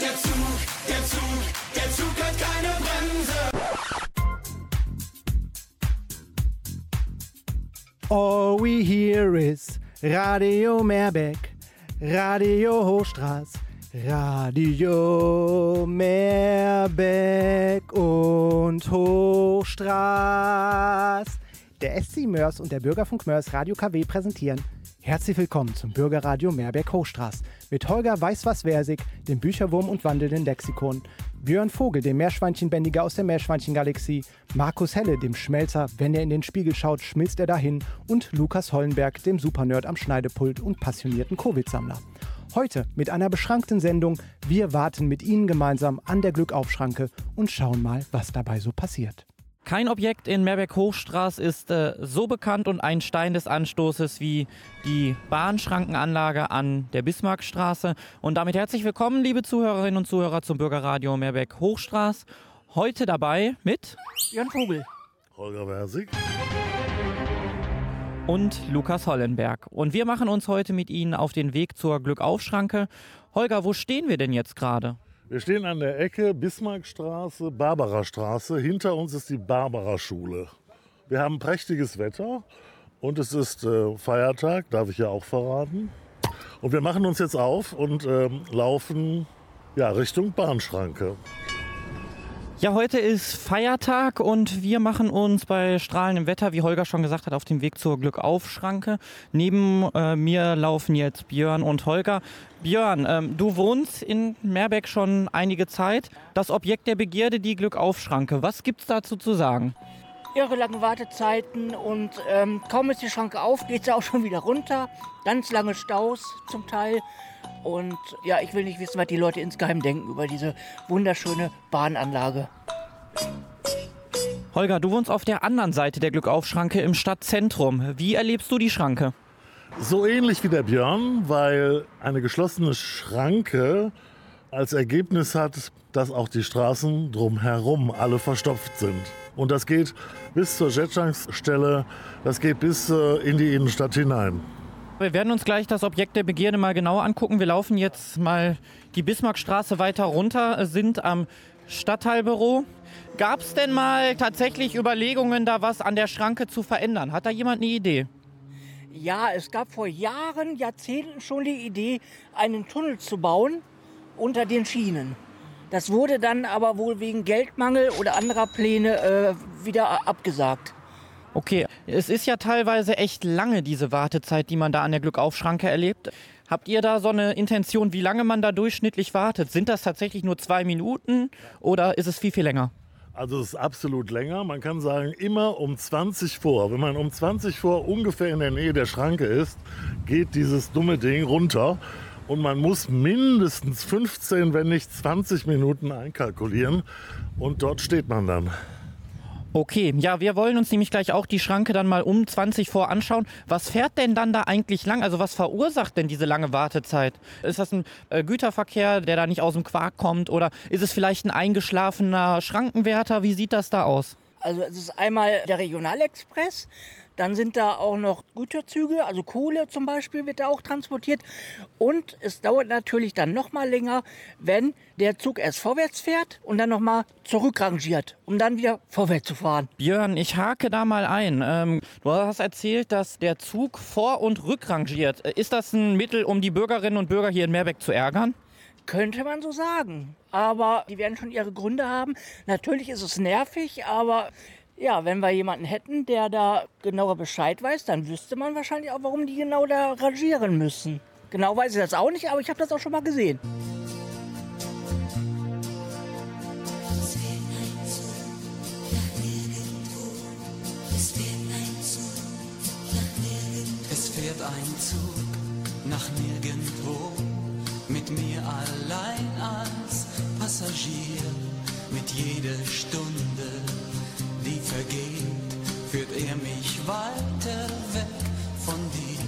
Der Zug, der Zug, der Zug hat keine Bremse. All we hear is Radio Meerbeck, Radio Hochstraß, Radio Meerbeck und Hochstraß. Der SC Mörs und der Bürgerfunk Mörs Radio KW präsentieren Herzlich willkommen zum Bürgerradio Meerberg-Hochstraß mit Holger Weiß-Was-Versig, dem Bücherwurm und wandelnden Lexikon, Björn Vogel, dem Meerschweinchenbändiger aus der Meerschweinchengalaxie, Markus Helle, dem Schmelzer, wenn er in den Spiegel schaut, schmilzt er dahin und Lukas Hollenberg, dem Supernerd am Schneidepult und passionierten Covid-Sammler. Heute mit einer beschrankten Sendung. Wir warten mit Ihnen gemeinsam an der Glückaufschranke und schauen mal, was dabei so passiert. Kein Objekt in Meerberg-Hochstraß ist äh, so bekannt und ein Stein des Anstoßes wie die Bahnschrankenanlage an der Bismarckstraße. Und damit herzlich willkommen, liebe Zuhörerinnen und Zuhörer, zum Bürgerradio Meerberg-Hochstraß. Heute dabei mit Jan Vogel, Holger Versig und Lukas Hollenberg. Und wir machen uns heute mit Ihnen auf den Weg zur Glückaufschranke. Holger, wo stehen wir denn jetzt gerade? Wir stehen an der Ecke Bismarckstraße, Barbarastraße. Hinter uns ist die Barbara-Schule. Wir haben prächtiges Wetter und es ist äh, Feiertag, darf ich ja auch verraten. Und wir machen uns jetzt auf und ähm, laufen ja, Richtung Bahnschranke. Ja, heute ist Feiertag und wir machen uns bei strahlendem Wetter, wie Holger schon gesagt hat, auf dem Weg zur Glückaufschranke. Neben äh, mir laufen jetzt Björn und Holger. Björn, ähm, du wohnst in Meerbeck schon einige Zeit. Das Objekt der Begierde, die Glückaufschranke. Was gibt's dazu zu sagen? irre lange Wartezeiten und ähm, kaum ist die Schranke auf, geht sie auch schon wieder runter. Ganz lange Staus zum Teil. Und ja, ich will nicht wissen, was die Leute insgeheim denken über diese wunderschöne Bahnanlage. Holger, du wohnst auf der anderen Seite der Glückaufschranke im Stadtzentrum. Wie erlebst du die Schranke? So ähnlich wie der Björn, weil eine geschlossene Schranke als Ergebnis hat, dass auch die Straßen drumherum alle verstopft sind. Und das geht bis zur Jetschanksstelle, das geht bis äh, in die Innenstadt hinein. Wir werden uns gleich das Objekt der Begierde mal genauer angucken. Wir laufen jetzt mal die Bismarckstraße weiter runter, sind am Stadtteilbüro. Gab es denn mal tatsächlich Überlegungen, da was an der Schranke zu verändern? Hat da jemand eine Idee? Ja, es gab vor Jahren, Jahrzehnten schon die Idee, einen Tunnel zu bauen unter den Schienen. Das wurde dann aber wohl wegen Geldmangel oder anderer Pläne äh, wieder abgesagt. Okay, es ist ja teilweise echt lange diese Wartezeit, die man da an der Glückaufschranke erlebt. Habt ihr da so eine Intention, wie lange man da durchschnittlich wartet? Sind das tatsächlich nur zwei Minuten oder ist es viel, viel länger? Also es ist absolut länger. Man kann sagen, immer um 20 vor. Wenn man um 20 vor ungefähr in der Nähe der Schranke ist, geht dieses dumme Ding runter. Und man muss mindestens 15, wenn nicht 20 Minuten einkalkulieren. Und dort steht man dann. Okay, ja, wir wollen uns nämlich gleich auch die Schranke dann mal um 20 vor anschauen. Was fährt denn dann da eigentlich lang? Also was verursacht denn diese lange Wartezeit? Ist das ein äh, Güterverkehr, der da nicht aus dem Quark kommt? Oder ist es vielleicht ein eingeschlafener Schrankenwärter? Wie sieht das da aus? Also es ist einmal der Regionalexpress, dann sind da auch noch Güterzüge, also Kohle zum Beispiel wird da auch transportiert. Und es dauert natürlich dann noch mal länger, wenn der Zug erst vorwärts fährt und dann noch mal zurückrangiert, um dann wieder vorwärts zu fahren. Björn, ich hake da mal ein. Ähm, du hast erzählt, dass der Zug vor- und rückrangiert. Ist das ein Mittel, um die Bürgerinnen und Bürger hier in Meerbeck zu ärgern? Könnte man so sagen. Aber die werden schon ihre Gründe haben. Natürlich ist es nervig, aber ja, wenn wir jemanden hätten, der da genauer Bescheid weiß, dann wüsste man wahrscheinlich auch, warum die genau da rangieren müssen. Genau weiß ich das auch nicht, aber ich habe das auch schon mal gesehen. Es fährt ein Zug nach nirgendwo Passagier. Mit jeder Stunde, die vergeht, führt er mich weiter weg von dir.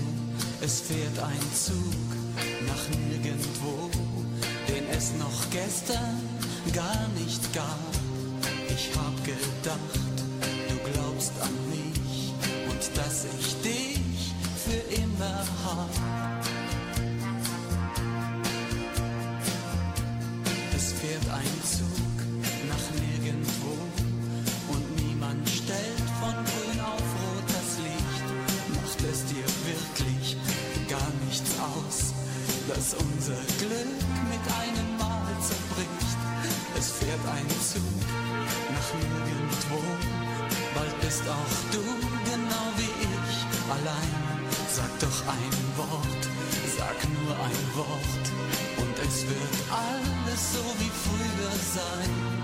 Es fährt ein Zug nach nirgendwo, den es noch gestern gar nicht gab. Ich hab gedacht, du glaubst an mich und dass ich dich für immer hab. Dass unser Glück mit einem Mal zerbricht. Es fährt ein Zug nach nirgendwo, bald bist auch du genau wie ich allein. Sag doch ein Wort, sag nur ein Wort und es wird alles so wie früher sein.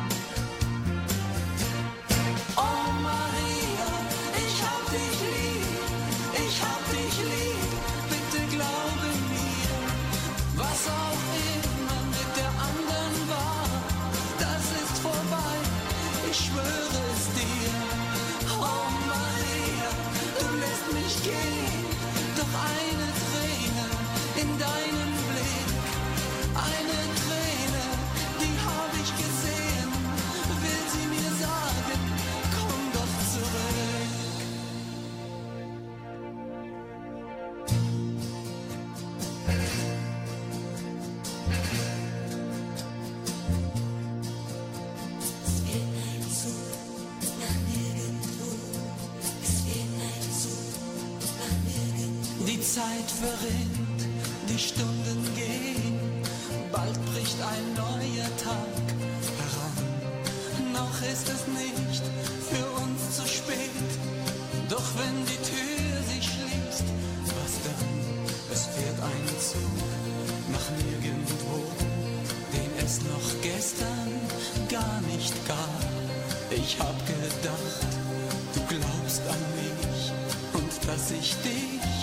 Dass ich dich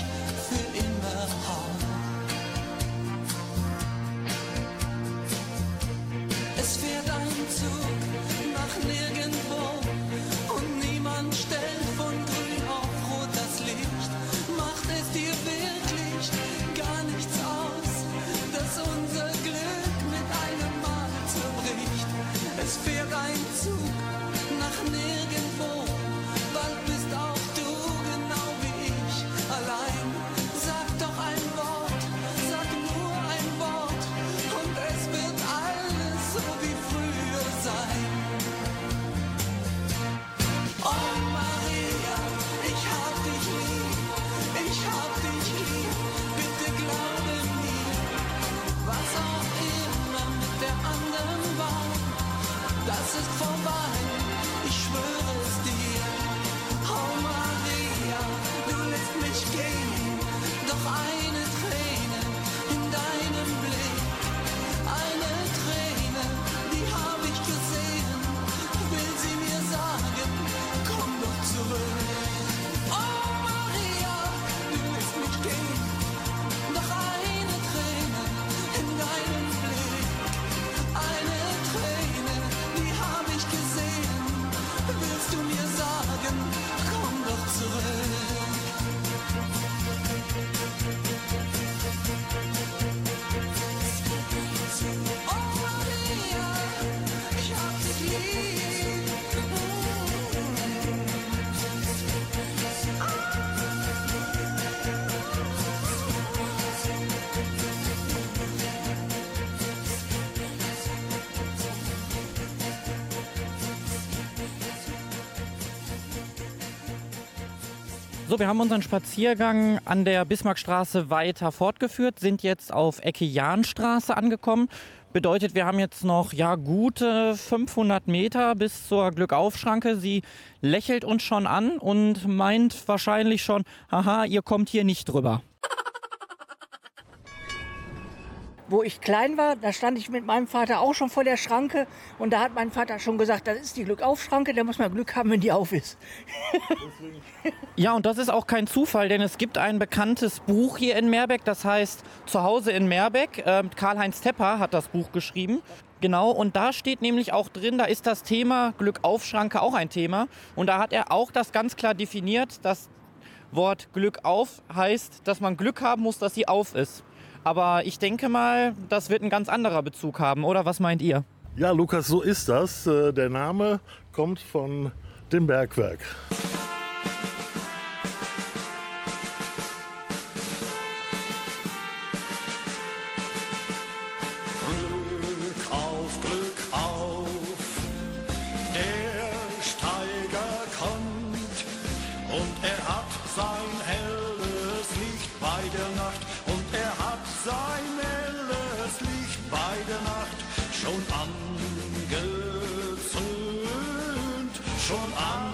So, wir haben unseren Spaziergang an der Bismarckstraße weiter fortgeführt, sind jetzt auf Ecke Jahnstraße angekommen. Bedeutet, wir haben jetzt noch ja gute 500 Meter bis zur Glückaufschranke. Sie lächelt uns schon an und meint wahrscheinlich schon, haha, ihr kommt hier nicht drüber. Wo ich klein war, da stand ich mit meinem Vater auch schon vor der Schranke und da hat mein Vater schon gesagt, das ist die Glückaufschranke, da muss man Glück haben, wenn die auf ist. Ja, und das ist auch kein Zufall, denn es gibt ein bekanntes Buch hier in Meerbeck, das heißt Zuhause in Meerbeck. Ähm, Karl-Heinz Tepper hat das Buch geschrieben. Genau, und da steht nämlich auch drin, da ist das Thema Glückaufschranke auch ein Thema. Und da hat er auch das ganz klar definiert. Das Wort Glück auf heißt, dass man Glück haben muss, dass sie auf ist. Aber ich denke mal, das wird ein ganz anderer Bezug haben, oder was meint ihr? Ja, Lukas, so ist das. Äh, Der Name kommt von dem Bergwerk. Angezündet, schon angezündet.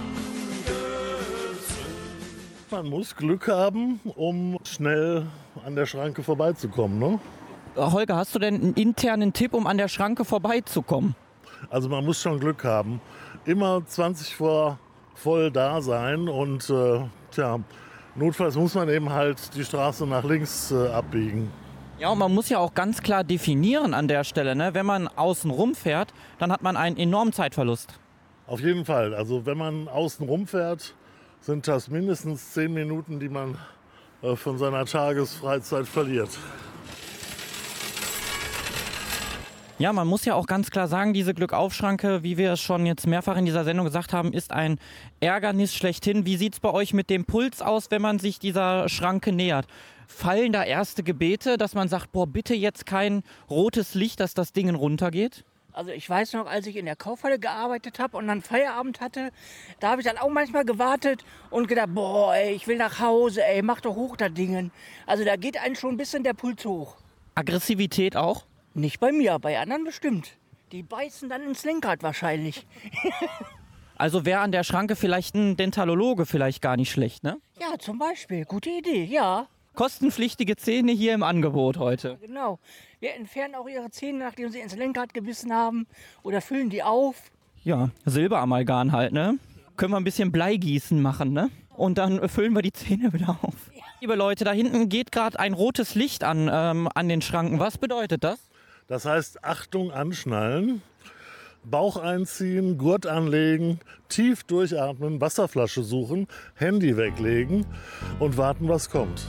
Man muss Glück haben, um schnell an der Schranke vorbeizukommen. Ne? Holger, hast du denn einen internen Tipp, um an der Schranke vorbeizukommen? Also man muss schon Glück haben. Immer 20 vor voll da sein und äh, tja, notfalls muss man eben halt die Straße nach links äh, abbiegen. Ja, und man muss ja auch ganz klar definieren an der Stelle, ne? wenn man außen rumfährt, dann hat man einen enormen Zeitverlust. Auf jeden Fall. Also wenn man außen rumfährt, sind das mindestens 10 Minuten, die man äh, von seiner Tagesfreizeit verliert. Ja, man muss ja auch ganz klar sagen, diese Glückaufschranke, wie wir es schon jetzt mehrfach in dieser Sendung gesagt haben, ist ein Ärgernis schlechthin. Wie sieht es bei euch mit dem Puls aus, wenn man sich dieser Schranke nähert? Fallen da erste Gebete, dass man sagt, boah, bitte jetzt kein rotes Licht, dass das Ding runtergeht? Also ich weiß noch, als ich in der Kaufhalle gearbeitet habe und dann Feierabend hatte, da habe ich dann auch manchmal gewartet und gedacht, boah, ey, ich will nach Hause, ey, mach doch hoch das Ding. Also da geht einem schon ein bisschen der Puls hoch. Aggressivität auch? Nicht bei mir, bei anderen bestimmt. Die beißen dann ins Lenkrad wahrscheinlich. Also wäre an der Schranke vielleicht ein Dentalologe vielleicht gar nicht schlecht, ne? Ja, zum Beispiel. Gute Idee, ja. Kostenpflichtige Zähne hier im Angebot heute. Genau. Wir entfernen auch ihre Zähne, nachdem sie ins Lenkrad gebissen haben. Oder füllen die auf. Ja, Silberamalgam halt, ne? Können wir ein bisschen Bleigießen machen, ne? Und dann füllen wir die Zähne wieder auf. Liebe Leute, da hinten geht gerade ein rotes Licht an, ähm, an den Schranken. Was bedeutet das? Das heißt, Achtung, anschnallen, Bauch einziehen, Gurt anlegen, tief durchatmen, Wasserflasche suchen, Handy weglegen und warten, was kommt.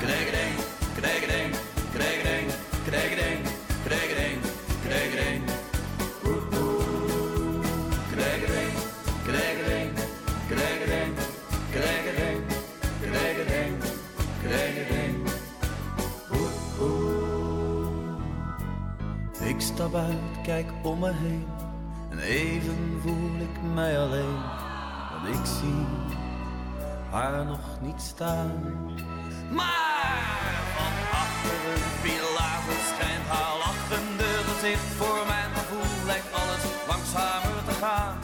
Kregeding, krijg kregeding, kregeding, krijg kregeding. Kregeding, kregeding, kregeding, kregeding, Oeh oeh. Ik stap uit, kijk om me heen en even voel ik mij alleen. Want ik zie haar nog niet staan Voor mijn gevoel lijkt alles langzamer te gaan.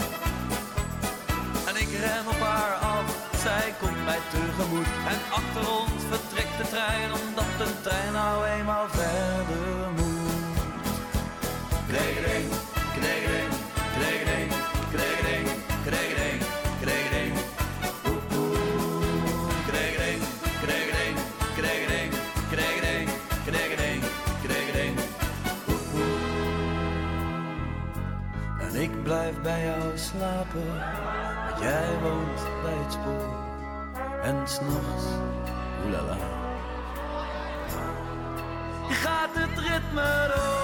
En ik ren op haar af, zij komt mij tegemoet. En achter ons vertrekt de trein, omdat de trein nou eenmaal verder moet. Kregedeng, blijf bij jou slapen, want jij woont bij het spoor. En s'nachts, oelala, gaat het ritme door.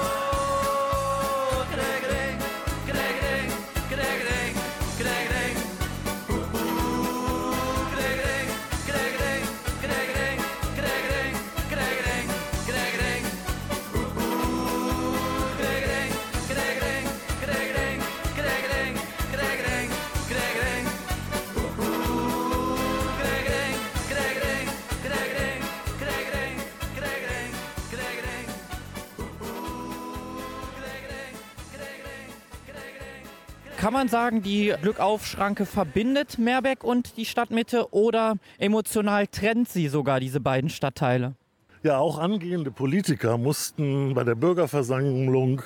Kann man sagen, die Glückaufschranke verbindet Meerbeck und die Stadtmitte oder emotional trennt sie sogar diese beiden Stadtteile? Ja, auch angehende Politiker mussten bei der Bürgerversammlung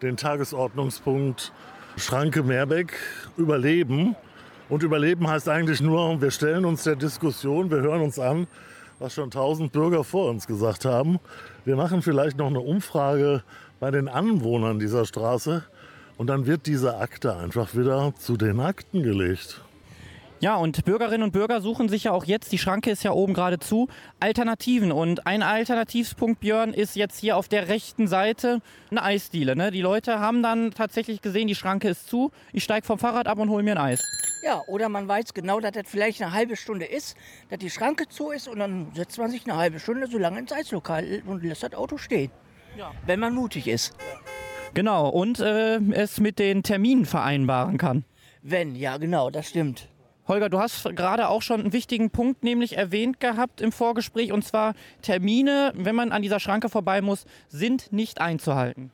den Tagesordnungspunkt Schranke Meerbeck überleben. Und überleben heißt eigentlich nur, wir stellen uns der Diskussion, wir hören uns an, was schon tausend Bürger vor uns gesagt haben. Wir machen vielleicht noch eine Umfrage bei den Anwohnern dieser Straße und dann wird diese Akte einfach wieder zu den Akten gelegt. Ja, und Bürgerinnen und Bürger suchen sich ja auch jetzt, die Schranke ist ja oben gerade zu, Alternativen. Und ein Alternativspunkt, Björn, ist jetzt hier auf der rechten Seite eine Eisdiele. Ne? Die Leute haben dann tatsächlich gesehen, die Schranke ist zu. Ich steige vom Fahrrad ab und hole mir ein Eis. Ja, oder man weiß genau, dass das vielleicht eine halbe Stunde ist, dass die Schranke zu ist und dann setzt man sich eine halbe Stunde so lange ins Eislokal und lässt das Auto stehen. Ja. Wenn man mutig ist. Genau, und äh, es mit den Terminen vereinbaren kann. Wenn, ja genau, das stimmt. Holger, du hast gerade auch schon einen wichtigen Punkt nämlich erwähnt gehabt im Vorgespräch und zwar Termine, wenn man an dieser Schranke vorbei muss, sind nicht einzuhalten.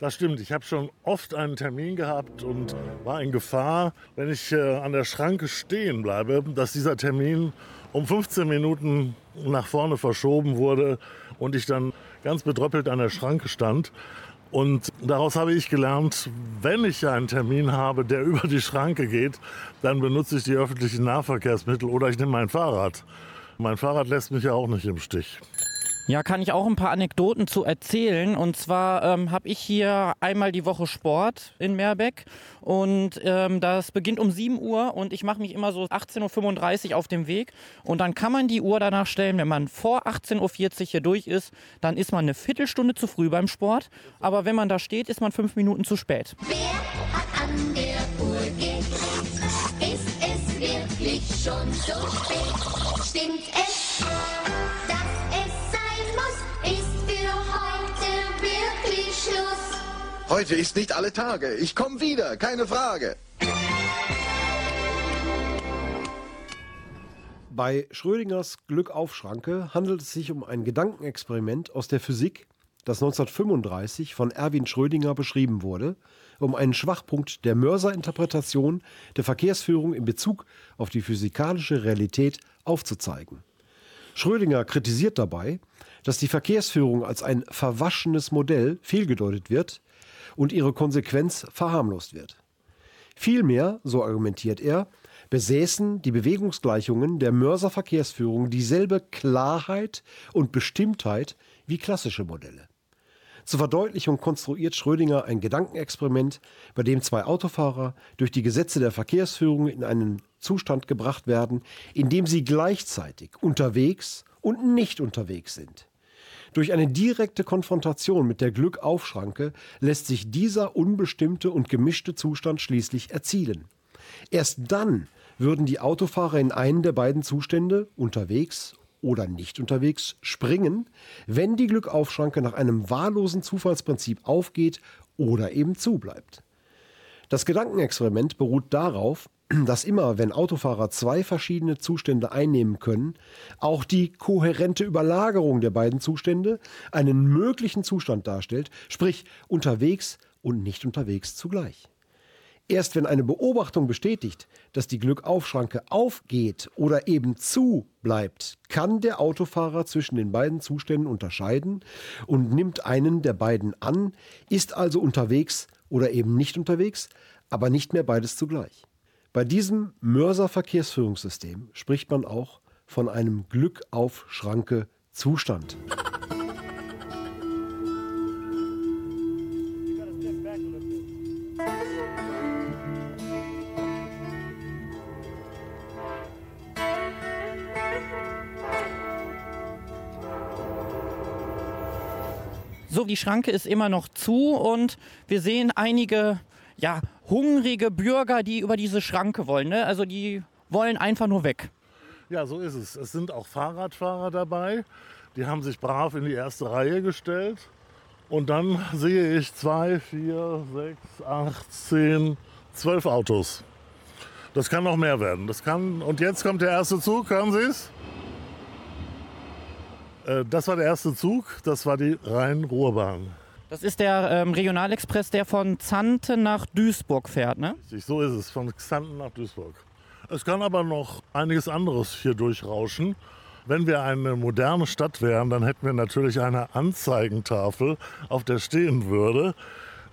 Das stimmt. Ich habe schon oft einen Termin gehabt und war in Gefahr, wenn ich äh, an der Schranke stehen bleibe, dass dieser Termin um 15 Minuten nach vorne verschoben wurde und ich dann ganz bedröppelt an der Schranke stand. Und daraus habe ich gelernt, wenn ich einen Termin habe, der über die Schranke geht, dann benutze ich die öffentlichen Nahverkehrsmittel oder ich nehme mein Fahrrad. Mein Fahrrad lässt mich ja auch nicht im Stich. Ja, kann ich auch ein paar Anekdoten zu erzählen. Und zwar ähm, habe ich hier einmal die Woche Sport in Meerbeck und ähm, das beginnt um 7 Uhr und ich mache mich immer so 18.35 Uhr auf dem Weg. Und dann kann man die Uhr danach stellen, wenn man vor 18.40 Uhr hier durch ist, dann ist man eine Viertelstunde zu früh beim Sport. Aber wenn man da steht, ist man fünf Minuten zu spät. Wer hat an der Uhr gedreht? Ist es wirklich schon so spät? Stimmt es, Heute ist nicht alle Tage. Ich komme wieder, keine Frage. Bei Schrödingers Glückaufschranke handelt es sich um ein Gedankenexperiment aus der Physik, das 1935 von Erwin Schrödinger beschrieben wurde, um einen Schwachpunkt der Mörser-Interpretation der Verkehrsführung in Bezug auf die physikalische Realität aufzuzeigen. Schrödinger kritisiert dabei, dass die Verkehrsführung als ein verwaschenes Modell fehlgedeutet wird und ihre Konsequenz verharmlost wird. Vielmehr, so argumentiert er, besäßen die Bewegungsgleichungen der Mörser-Verkehrsführung dieselbe Klarheit und Bestimmtheit wie klassische Modelle. Zur Verdeutlichung konstruiert Schrödinger ein Gedankenexperiment, bei dem zwei Autofahrer durch die Gesetze der Verkehrsführung in einen Zustand gebracht werden, in dem sie gleichzeitig unterwegs und nicht unterwegs sind. Durch eine direkte Konfrontation mit der Glückaufschranke lässt sich dieser unbestimmte und gemischte Zustand schließlich erzielen. Erst dann würden die Autofahrer in einen der beiden Zustände, unterwegs oder nicht unterwegs, springen, wenn die Glückaufschranke nach einem wahllosen Zufallsprinzip aufgeht oder eben zubleibt. Das Gedankenexperiment beruht darauf, dass immer, wenn Autofahrer zwei verschiedene Zustände einnehmen können, auch die kohärente Überlagerung der beiden Zustände einen möglichen Zustand darstellt, sprich unterwegs und nicht unterwegs zugleich. Erst wenn eine Beobachtung bestätigt, dass die Glückaufschranke aufgeht oder eben zu bleibt, kann der Autofahrer zwischen den beiden Zuständen unterscheiden und nimmt einen der beiden an, ist also unterwegs oder eben nicht unterwegs, aber nicht mehr beides zugleich. Bei diesem Mörser-Verkehrsführungssystem spricht man auch von einem Glückaufschranke-Zustand. So, die Schranke ist immer noch zu und wir sehen einige ja, hungrige Bürger, die über diese Schranke wollen. Ne? Also die wollen einfach nur weg. Ja, so ist es. Es sind auch Fahrradfahrer dabei. Die haben sich brav in die erste Reihe gestellt. Und dann sehe ich zwei, vier, sechs, acht, zehn, zwölf Autos. Das kann noch mehr werden. Das kann und jetzt kommt der erste Zug, hören Sie es? Äh, Das war der erste Zug, das war die Rhein-Ruhr-Bahn. Das ist der ähm, Regionalexpress, der von Zante nach Duisburg fährt, ne? Richtig, So ist es, von Xanten nach Duisburg. Es kann aber noch einiges anderes hier durchrauschen. Wenn wir eine moderne Stadt wären, dann hätten wir natürlich eine Anzeigentafel, auf der stehen würde.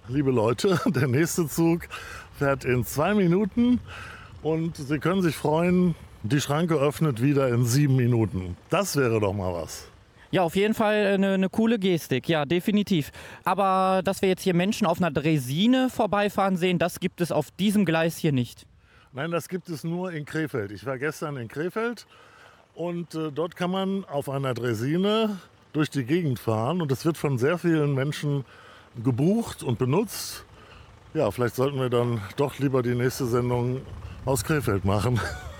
Liebe Leute, der nächste Zug fährt in zwei Minuten und Sie können sich freuen, die Schranke öffnet wieder in sieben Minuten. Das wäre doch mal was. Ja, auf jeden Fall eine, eine coole Gestik, ja, definitiv. Aber dass wir jetzt hier Menschen auf einer Dresine vorbeifahren sehen, das gibt es auf diesem Gleis hier nicht. Nein, das gibt es nur in Krefeld. Ich war gestern in Krefeld und äh, dort kann man auf einer Dresine durch die Gegend fahren und es wird von sehr vielen Menschen gebucht und benutzt. Ja, vielleicht sollten wir dann doch lieber die nächste Sendung aus Krefeld machen.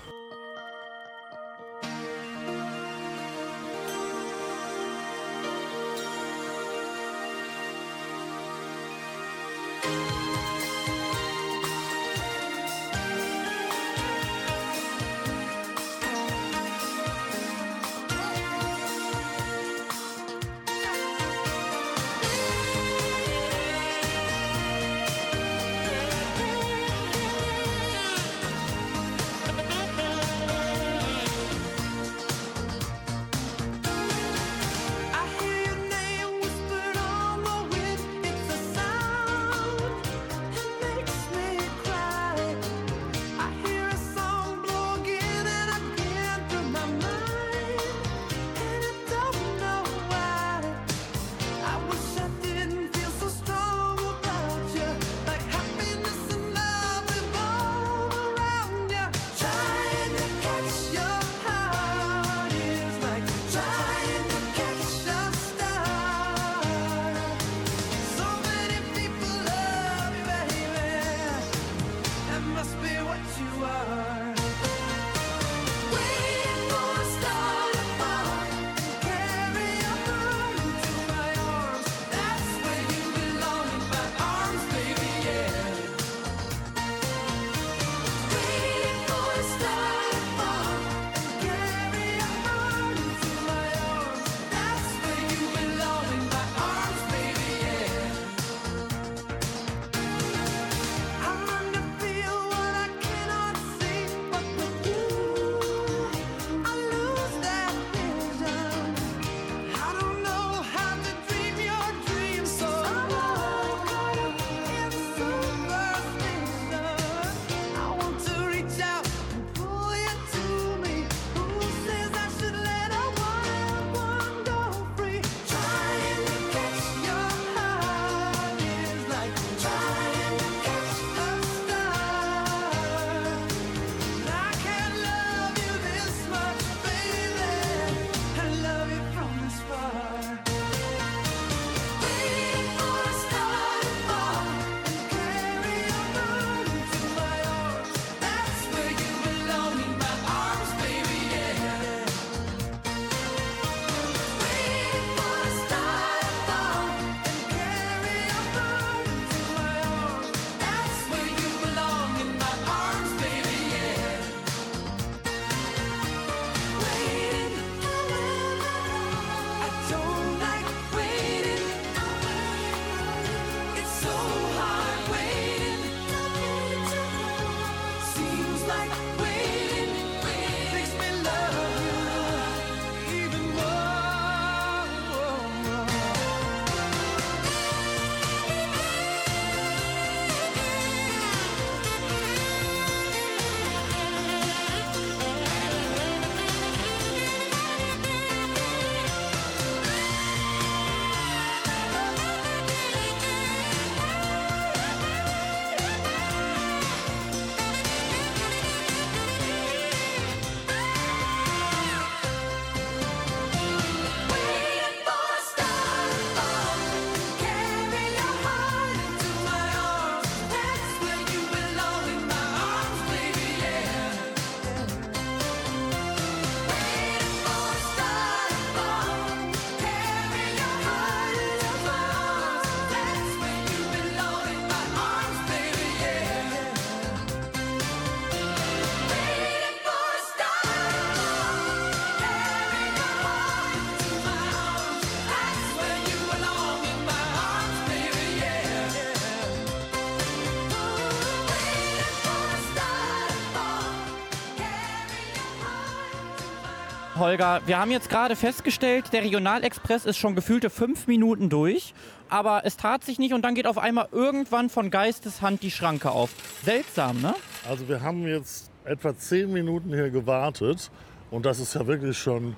Holger, wir haben jetzt gerade festgestellt, der Regionalexpress ist schon gefühlte fünf Minuten durch, aber es tat sich nicht und dann geht auf einmal irgendwann von Geisteshand die Schranke auf. Seltsam, ne? Also wir haben jetzt etwa zehn Minuten hier gewartet und das ist ja wirklich schon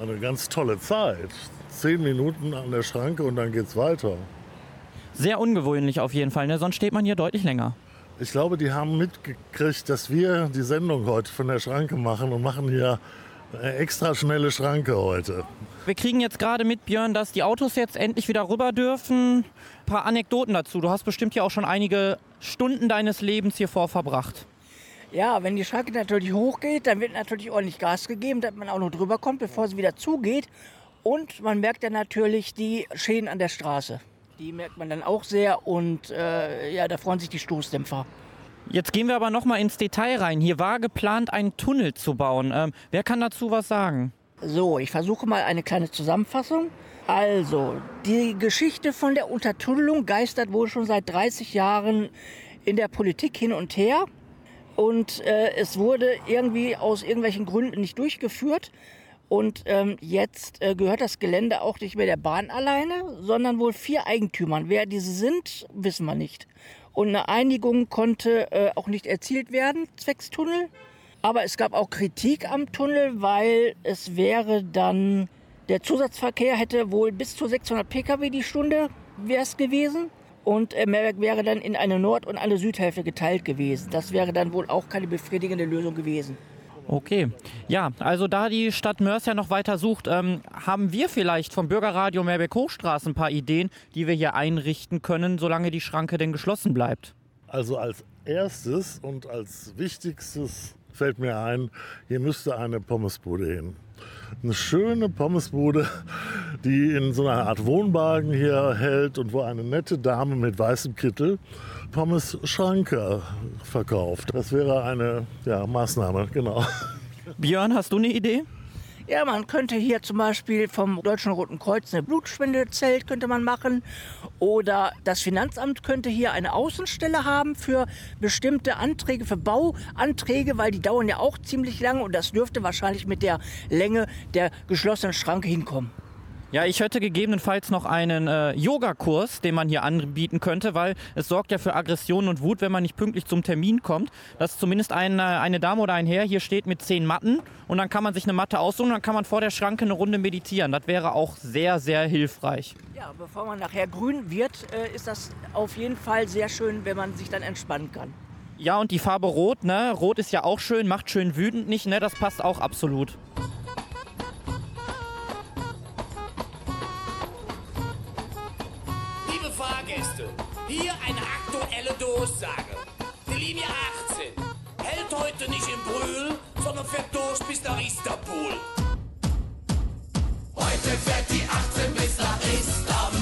eine ganz tolle Zeit. Zehn Minuten an der Schranke und dann geht's weiter. Sehr ungewöhnlich auf jeden Fall, ne? sonst steht man hier deutlich länger. Ich glaube, die haben mitgekriegt, dass wir die Sendung heute von der Schranke machen und machen hier eine extra schnelle Schranke heute. Wir kriegen jetzt gerade mit, Björn, dass die Autos jetzt endlich wieder rüber dürfen. Ein paar Anekdoten dazu. Du hast bestimmt ja auch schon einige Stunden deines Lebens hier vor verbracht. Ja, wenn die Schranke natürlich hochgeht, dann wird natürlich ordentlich Gas gegeben, damit man auch noch drüber kommt, bevor sie wieder zugeht. Und man merkt dann natürlich die Schäden an der Straße. Die merkt man dann auch sehr und äh, ja, da freuen sich die Stoßdämpfer. Jetzt gehen wir aber noch mal ins Detail rein. Hier war geplant, einen Tunnel zu bauen. Ähm, wer kann dazu was sagen? So, ich versuche mal eine kleine Zusammenfassung. Also, die Geschichte von der Untertunnelung geistert wohl schon seit 30 Jahren in der Politik hin und her. Und äh, es wurde irgendwie aus irgendwelchen Gründen nicht durchgeführt. Und ähm, jetzt äh, gehört das Gelände auch nicht mehr der Bahn alleine, sondern wohl vier Eigentümern. Wer diese sind, wissen wir nicht. Und eine Einigung konnte äh, auch nicht erzielt werden, zwecks Tunnel. Aber es gab auch Kritik am Tunnel, weil es wäre dann, der Zusatzverkehr hätte wohl bis zu 600 Pkw die Stunde wäre es gewesen. Und äh, Mehrwerk wäre dann in eine Nord- und eine Südhälfte geteilt gewesen. Das wäre dann wohl auch keine befriedigende Lösung gewesen. Okay. Ja, also da die Stadt Mörs ja noch weiter sucht, ähm, haben wir vielleicht vom Bürgerradio Meerbeck-Hochstraße ein paar Ideen, die wir hier einrichten können, solange die Schranke denn geschlossen bleibt. Also als erstes und als wichtigstes fällt mir ein, hier müsste eine Pommesbude hin. Eine schöne Pommesbude, die in so einer Art Wohnwagen hier hält und wo eine nette Dame mit weißem Kittel Pommes Schranke verkauft. Das wäre eine ja, Maßnahme, genau. Björn, hast du eine Idee? Ja, man könnte hier zum Beispiel vom Deutschen Roten Kreuz eine Blutspendezelt könnte man machen. Oder das Finanzamt könnte hier eine Außenstelle haben für bestimmte Anträge, für Bauanträge, weil die dauern ja auch ziemlich lang und das dürfte wahrscheinlich mit der Länge der geschlossenen Schranke hinkommen. Ja, ich hätte gegebenenfalls noch einen äh, Yogakurs, den man hier anbieten könnte, weil es sorgt ja für Aggression und Wut, wenn man nicht pünktlich zum Termin kommt. Dass zumindest ein, äh, eine Dame oder ein Herr hier steht mit zehn Matten und dann kann man sich eine Matte aussuchen und dann kann man vor der Schranke eine Runde meditieren. Das wäre auch sehr, sehr hilfreich. Ja, bevor man nachher grün wird, äh, ist das auf jeden Fall sehr schön, wenn man sich dann entspannen kann. Ja, und die Farbe Rot, ne? Rot ist ja auch schön, macht schön wütend nicht, ne? Das passt auch absolut. Durchsage. Die Linie 18 hält heute nicht in Brühl, sondern fährt durch bis nach Istanbul. Heute fährt die 18 bis nach. Istanbul,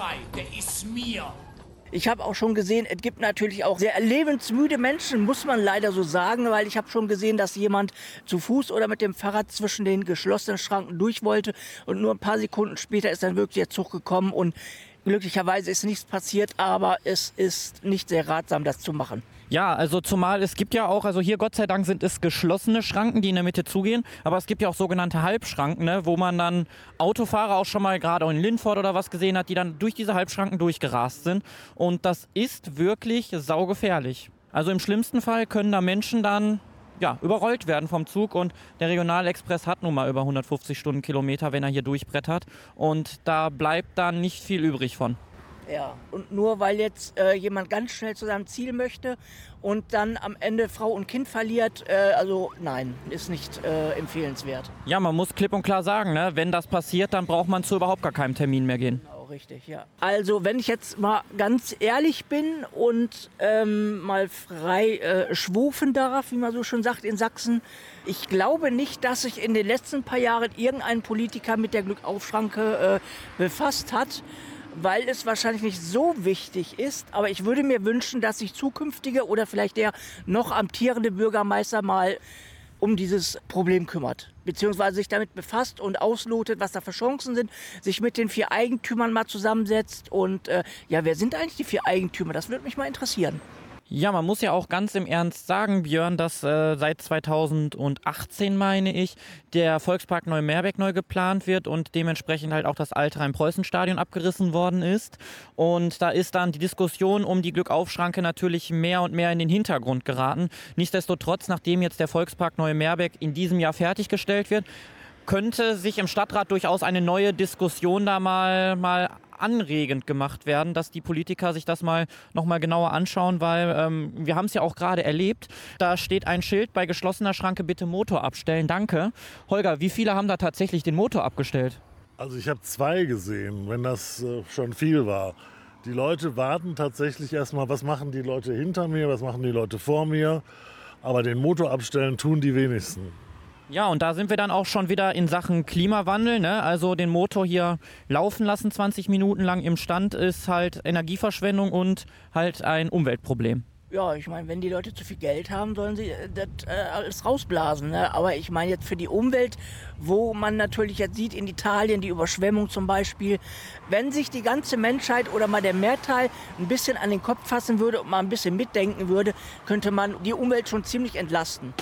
frei, der ist mir. Ich habe auch schon gesehen, es gibt natürlich auch sehr lebensmüde Menschen, muss man leider so sagen, weil ich habe schon gesehen, dass jemand zu Fuß oder mit dem Fahrrad zwischen den geschlossenen Schranken durch wollte und nur ein paar Sekunden später ist dann wirklich der Zug gekommen und glücklicherweise ist nichts passiert, aber es ist nicht sehr ratsam, das zu machen. Ja, also zumal es gibt ja auch, also hier Gott sei Dank sind es geschlossene Schranken, die in der Mitte zugehen, aber es gibt ja auch sogenannte Halbschranken, ne, wo man dann Autofahrer auch schon mal gerade in Linford oder was gesehen hat, die dann durch diese Halbschranken durchgerast sind. Und das ist wirklich saugefährlich. Also im schlimmsten Fall können da Menschen dann ja, überrollt werden vom Zug und der Regionalexpress hat nun mal über 150 Stundenkilometer, wenn er hier durchbrettert und da bleibt dann nicht viel übrig von. Ja, und nur weil jetzt äh, jemand ganz schnell zu seinem Ziel möchte und dann am Ende Frau und Kind verliert, äh, also nein, ist nicht äh, empfehlenswert. Ja, man muss klipp und klar sagen, ne, wenn das passiert, dann braucht man zu überhaupt gar keinem Termin mehr gehen. Genau, richtig, ja. Also, wenn ich jetzt mal ganz ehrlich bin und ähm, mal frei äh, schwufen darf, wie man so schön sagt in Sachsen, ich glaube nicht, dass sich in den letzten paar Jahren irgendein Politiker mit der Glückaufschranke äh, befasst hat weil es wahrscheinlich nicht so wichtig ist. Aber ich würde mir wünschen, dass sich zukünftige oder vielleicht der noch amtierende Bürgermeister mal um dieses Problem kümmert, beziehungsweise sich damit befasst und auslotet, was da für Chancen sind, sich mit den vier Eigentümern mal zusammensetzt und äh, ja, wer sind eigentlich die vier Eigentümer? Das würde mich mal interessieren. Ja, man muss ja auch ganz im Ernst sagen, Björn, dass äh, seit 2018, meine ich, der Volkspark Neumerbeck neu geplant wird und dementsprechend halt auch das alte Rhein-Preußen-Stadion abgerissen worden ist. Und da ist dann die Diskussion um die Glückaufschranke natürlich mehr und mehr in den Hintergrund geraten. Nichtsdestotrotz, nachdem jetzt der Volkspark Neumerbeck in diesem Jahr fertiggestellt wird, könnte sich im Stadtrat durchaus eine neue Diskussion da mal, mal anregend gemacht werden, dass die Politiker sich das mal nochmal genauer anschauen, weil ähm, wir haben es ja auch gerade erlebt. Da steht ein Schild bei geschlossener Schranke bitte Motor abstellen. Danke. Holger, wie viele haben da tatsächlich den Motor abgestellt? Also ich habe zwei gesehen, wenn das äh, schon viel war. Die Leute warten tatsächlich erstmal, was machen die Leute hinter mir, was machen die Leute vor mir. Aber den Motor abstellen tun die wenigsten. Ja, und da sind wir dann auch schon wieder in Sachen Klimawandel. Ne? Also den Motor hier laufen lassen 20 Minuten lang im Stand ist halt Energieverschwendung und halt ein Umweltproblem. Ja, ich meine, wenn die Leute zu viel Geld haben, sollen sie äh, das äh, alles rausblasen. Ne? Aber ich meine jetzt für die Umwelt, wo man natürlich jetzt sieht in Italien die Überschwemmung zum Beispiel, wenn sich die ganze Menschheit oder mal der Mehrteil ein bisschen an den Kopf fassen würde und mal ein bisschen mitdenken würde, könnte man die Umwelt schon ziemlich entlasten.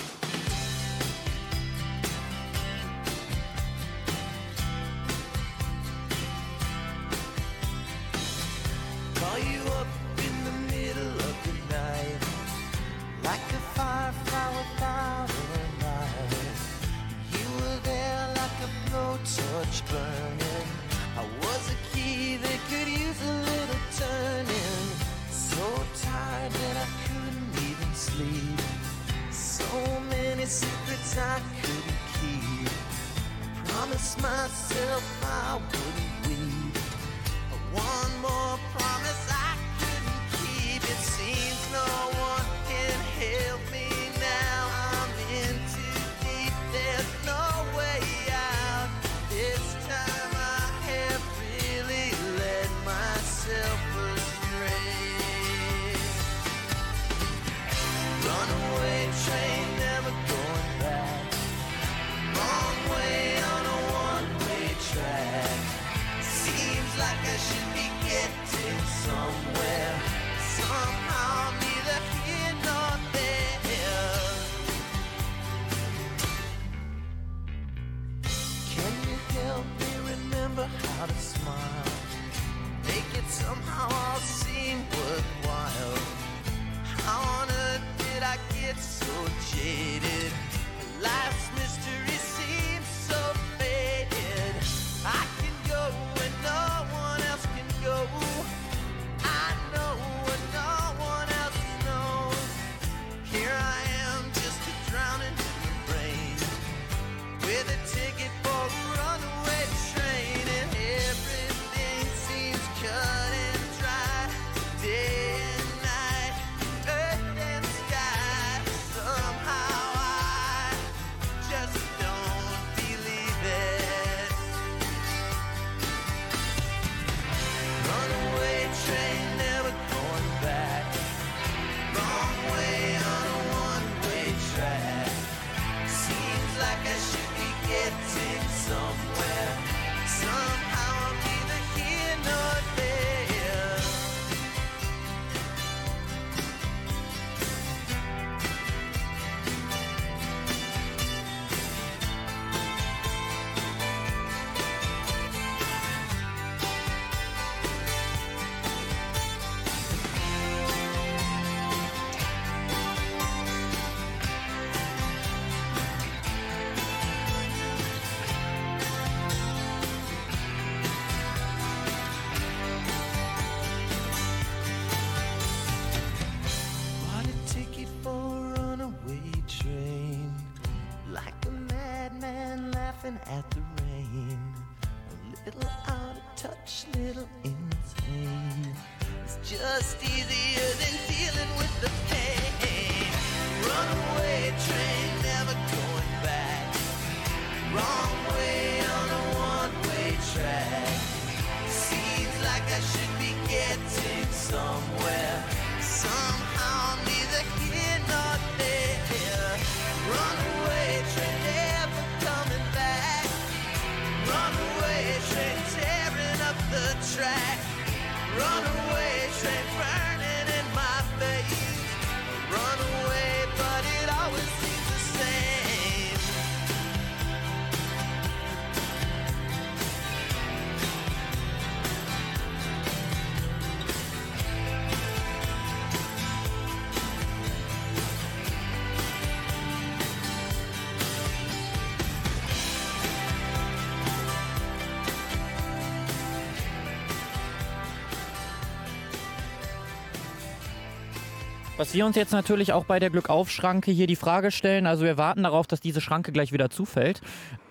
Was wir uns jetzt natürlich auch bei der Glückauf-Schranke hier die Frage stellen, also wir warten darauf, dass diese Schranke gleich wieder zufällt.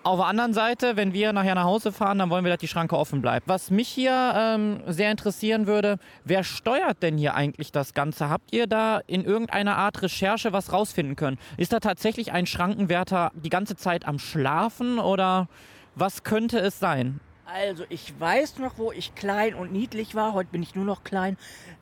Auf der anderen Seite, wenn wir nachher nach Hause fahren, dann wollen wir, dass die Schranke offen bleibt. Was mich hier ähm, sehr interessieren würde, wer steuert denn hier eigentlich das Ganze? Habt ihr da in irgendeiner Art Recherche was rausfinden können? Ist da tatsächlich ein Schrankenwärter die ganze Zeit am Schlafen oder was könnte es sein? Also ich weiß noch, wo ich klein und niedlich war, heute bin ich nur noch klein,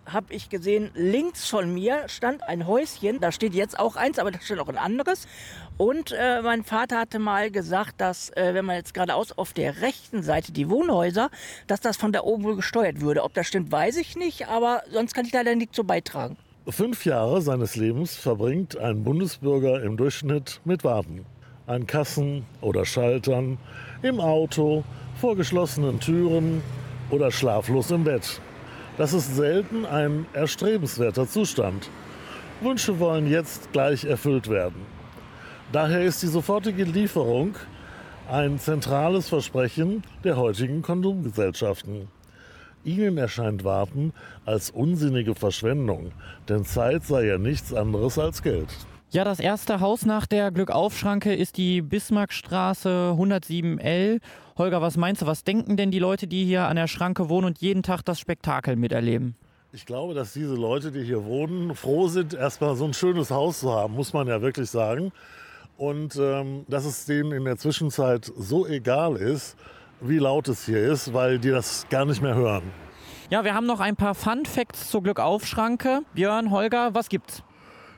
habe ich gesehen, links von mir stand ein Häuschen, da steht jetzt auch eins, aber da steht auch ein anderes. Und äh, mein Vater hatte mal gesagt, dass äh, wenn man jetzt geradeaus auf der rechten Seite die Wohnhäuser, dass das von da oben wohl gesteuert würde. Ob das stimmt, weiß ich nicht, aber sonst kann ich leider nicht so beitragen. Fünf Jahre seines Lebens verbringt ein Bundesbürger im Durchschnitt mit Warten. An Kassen oder Schaltern, im Auto, vor geschlossenen Türen oder schlaflos im Bett. Das ist selten ein erstrebenswerter Zustand. Wünsche wollen jetzt gleich erfüllt werden. Daher ist die sofortige Lieferung ein zentrales Versprechen der heutigen Konsumgesellschaften. Ihnen erscheint Warten als unsinnige Verschwendung, denn Zeit sei ja nichts anderes als Geld. Ja, das erste Haus nach der Glückaufschranke ist die Bismarckstraße 107L. Holger, was meinst du, was denken denn die Leute, die hier an der Schranke wohnen und jeden Tag das Spektakel miterleben? Ich glaube, dass diese Leute, die hier wohnen, froh sind, erstmal so ein schönes Haus zu haben, muss man ja wirklich sagen. Und ähm, dass es denen in der Zwischenzeit so egal ist, wie laut es hier ist, weil die das gar nicht mehr hören. Ja, wir haben noch ein paar Fun Facts zur Glückaufschranke. Björn, Holger, was gibt's?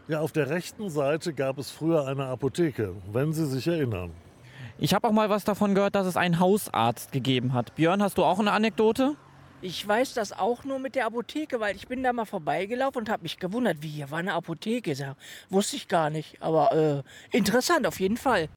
Ja, auf der rechten Seite gab es früher eine Apotheke, wenn Sie sich erinnern. Ich habe auch mal was davon gehört, dass es einen Hausarzt gegeben hat. Björn, hast du auch eine Anekdote? Ich weiß das auch nur mit der Apotheke, weil ich bin da mal vorbeigelaufen und habe mich gewundert, wie hier war eine Apotheke. Ja, wusste ich gar nicht, aber äh, interessant auf jeden Fall.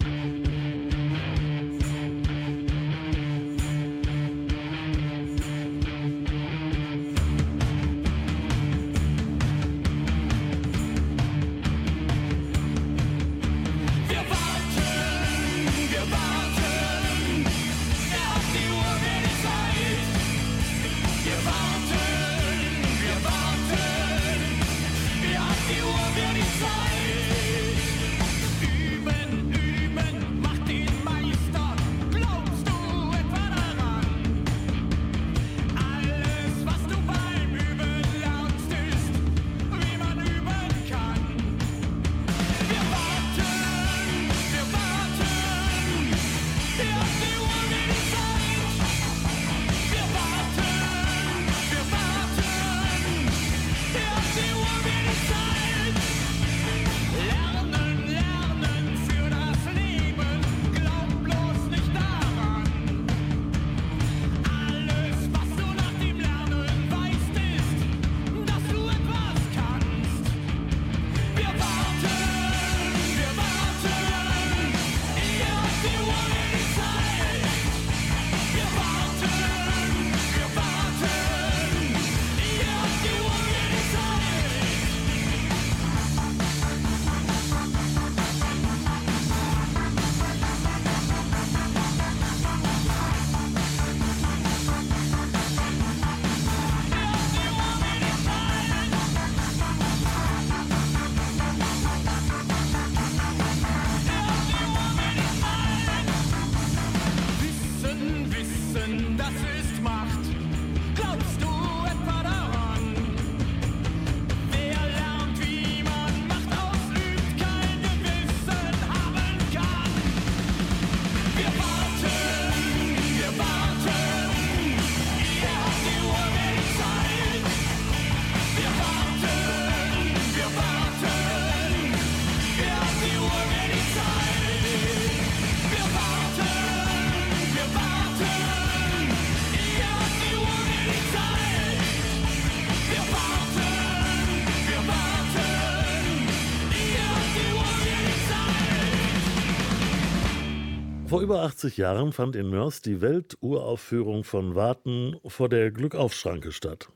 Über 80 Jahren fand in Mörs die Welturaufführung von Warten vor der Glückaufschranke statt.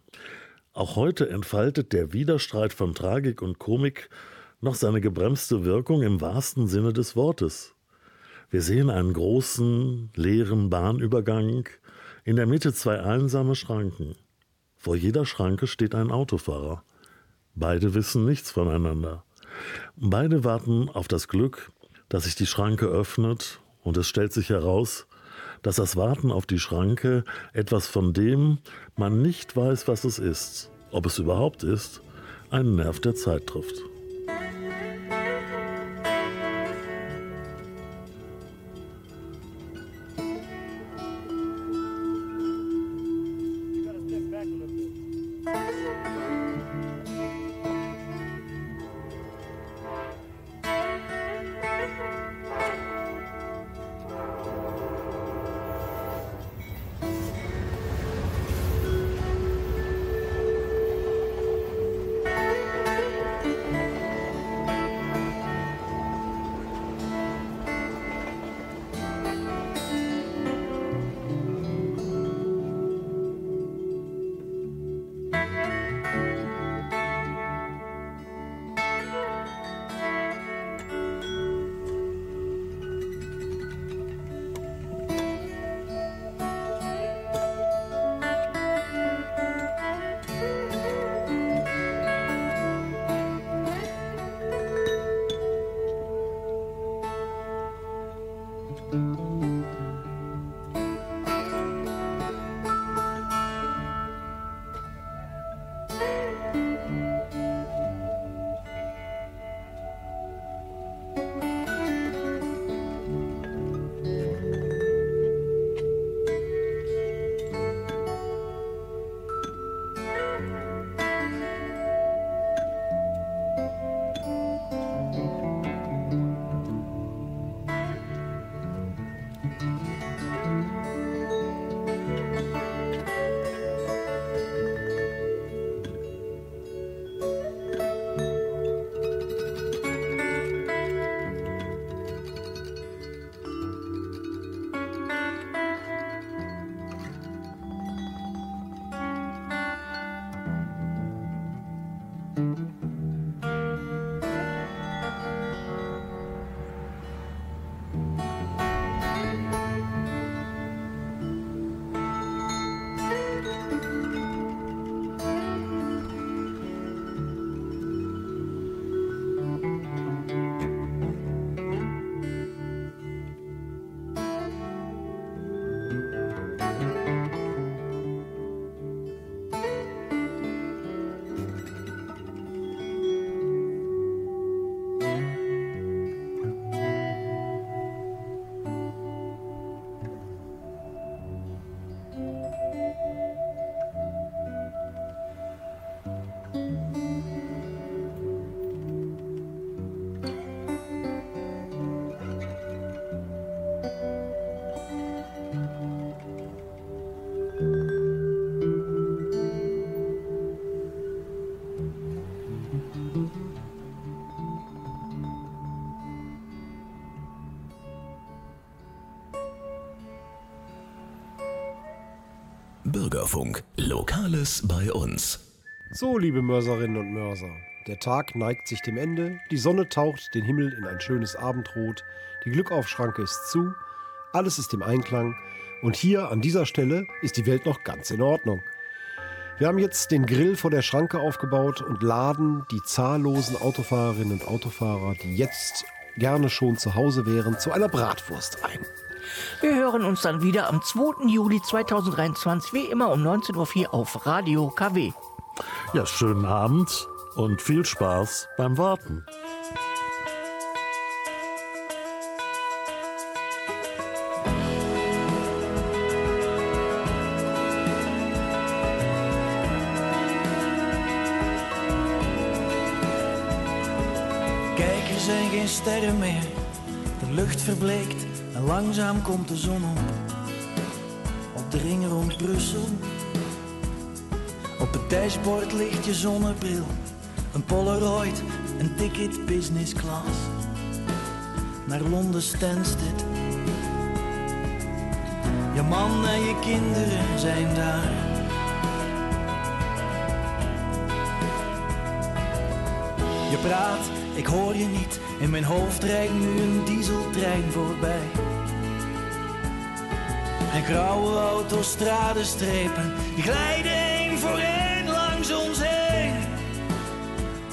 Auch heute entfaltet der Widerstreit von Tragik und Komik noch seine gebremste Wirkung im wahrsten Sinne des Wortes. Wir sehen einen großen, leeren Bahnübergang, in der Mitte zwei einsame Schranken. Vor jeder Schranke steht ein Autofahrer. Beide wissen nichts voneinander. Beide warten auf das Glück, dass sich die Schranke öffnet und es stellt sich heraus, dass das Warten auf die Schranke etwas von dem man nicht weiß, was es ist, ob es überhaupt ist, einen Nerv der Zeit trifft. Bürgerfunk. Lokales bei uns. So, liebe Mörserinnen und Mörser, der Tag neigt sich dem Ende, die Sonne taucht den Himmel in ein schönes Abendrot, die Glückaufschranke ist zu, alles ist im Einklang und hier an dieser Stelle ist die Welt noch ganz in Ordnung. Wir haben jetzt den Grill vor der Schranke aufgebaut und laden die zahllosen Autofahrerinnen und Autofahrer, die jetzt gerne schon zu Hause wären, zu einer Bratwurst ein. Wir hören uns dann wieder am 2. Juli 2023, wie immer um 19.04 Uhr auf Radio KW. Ja, schönen Abend und viel Spaß beim Warten. Kijk, er zijn geen sterren meer. De lucht verbleekt en langzaam komt de zon op. Op de ring rond Brussel. Op het dashboard ligt je zonnebril. Een Polaroid, een ticket business class. Naar Londen Stansted. Je man en je kinderen zijn daar. Je praat, ik hoor je niet. In mijn hoofd rijdt nu een dieseltrein voorbij. En grauwe die glijden één voor één langs ons heen.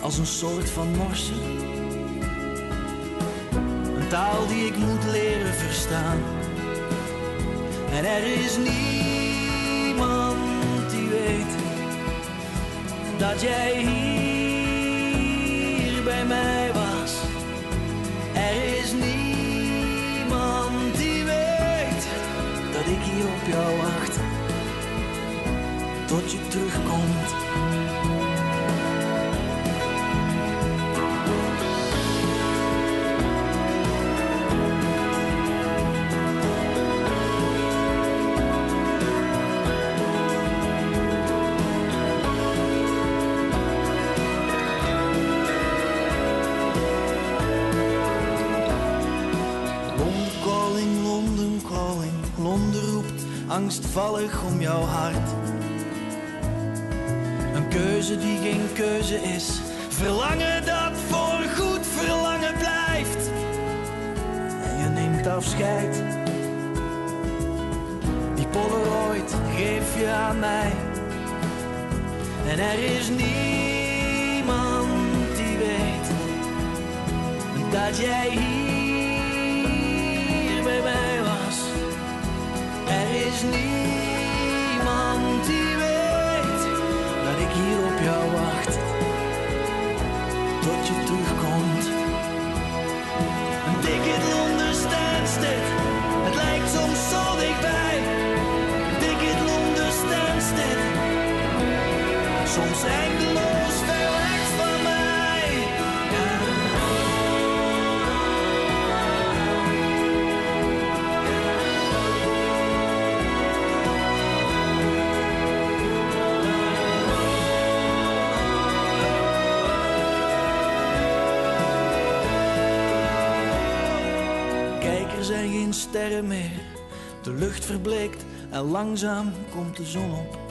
Als een soort van morse. Een taal die ik moet leren verstaan. En er is niemand die weet dat jij hier bij mij was. Er is niemand hier op jou wacht. Tot je terugkomt. Angstvallig om jouw hart. Een keuze die geen keuze is, verlangen dat voor goed verlangen blijft. En je neemt afscheid, die Polaroid geef je aan mij. En er is niemand die weet dat jij hier soms eindeloos ver weg van mij. Kijk, er zijn geen sterren meer. De lucht verbleekt en langzaam komt de zon op.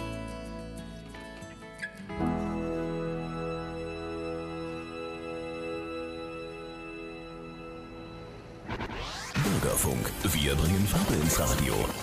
wir bringen Farbe ins Radio.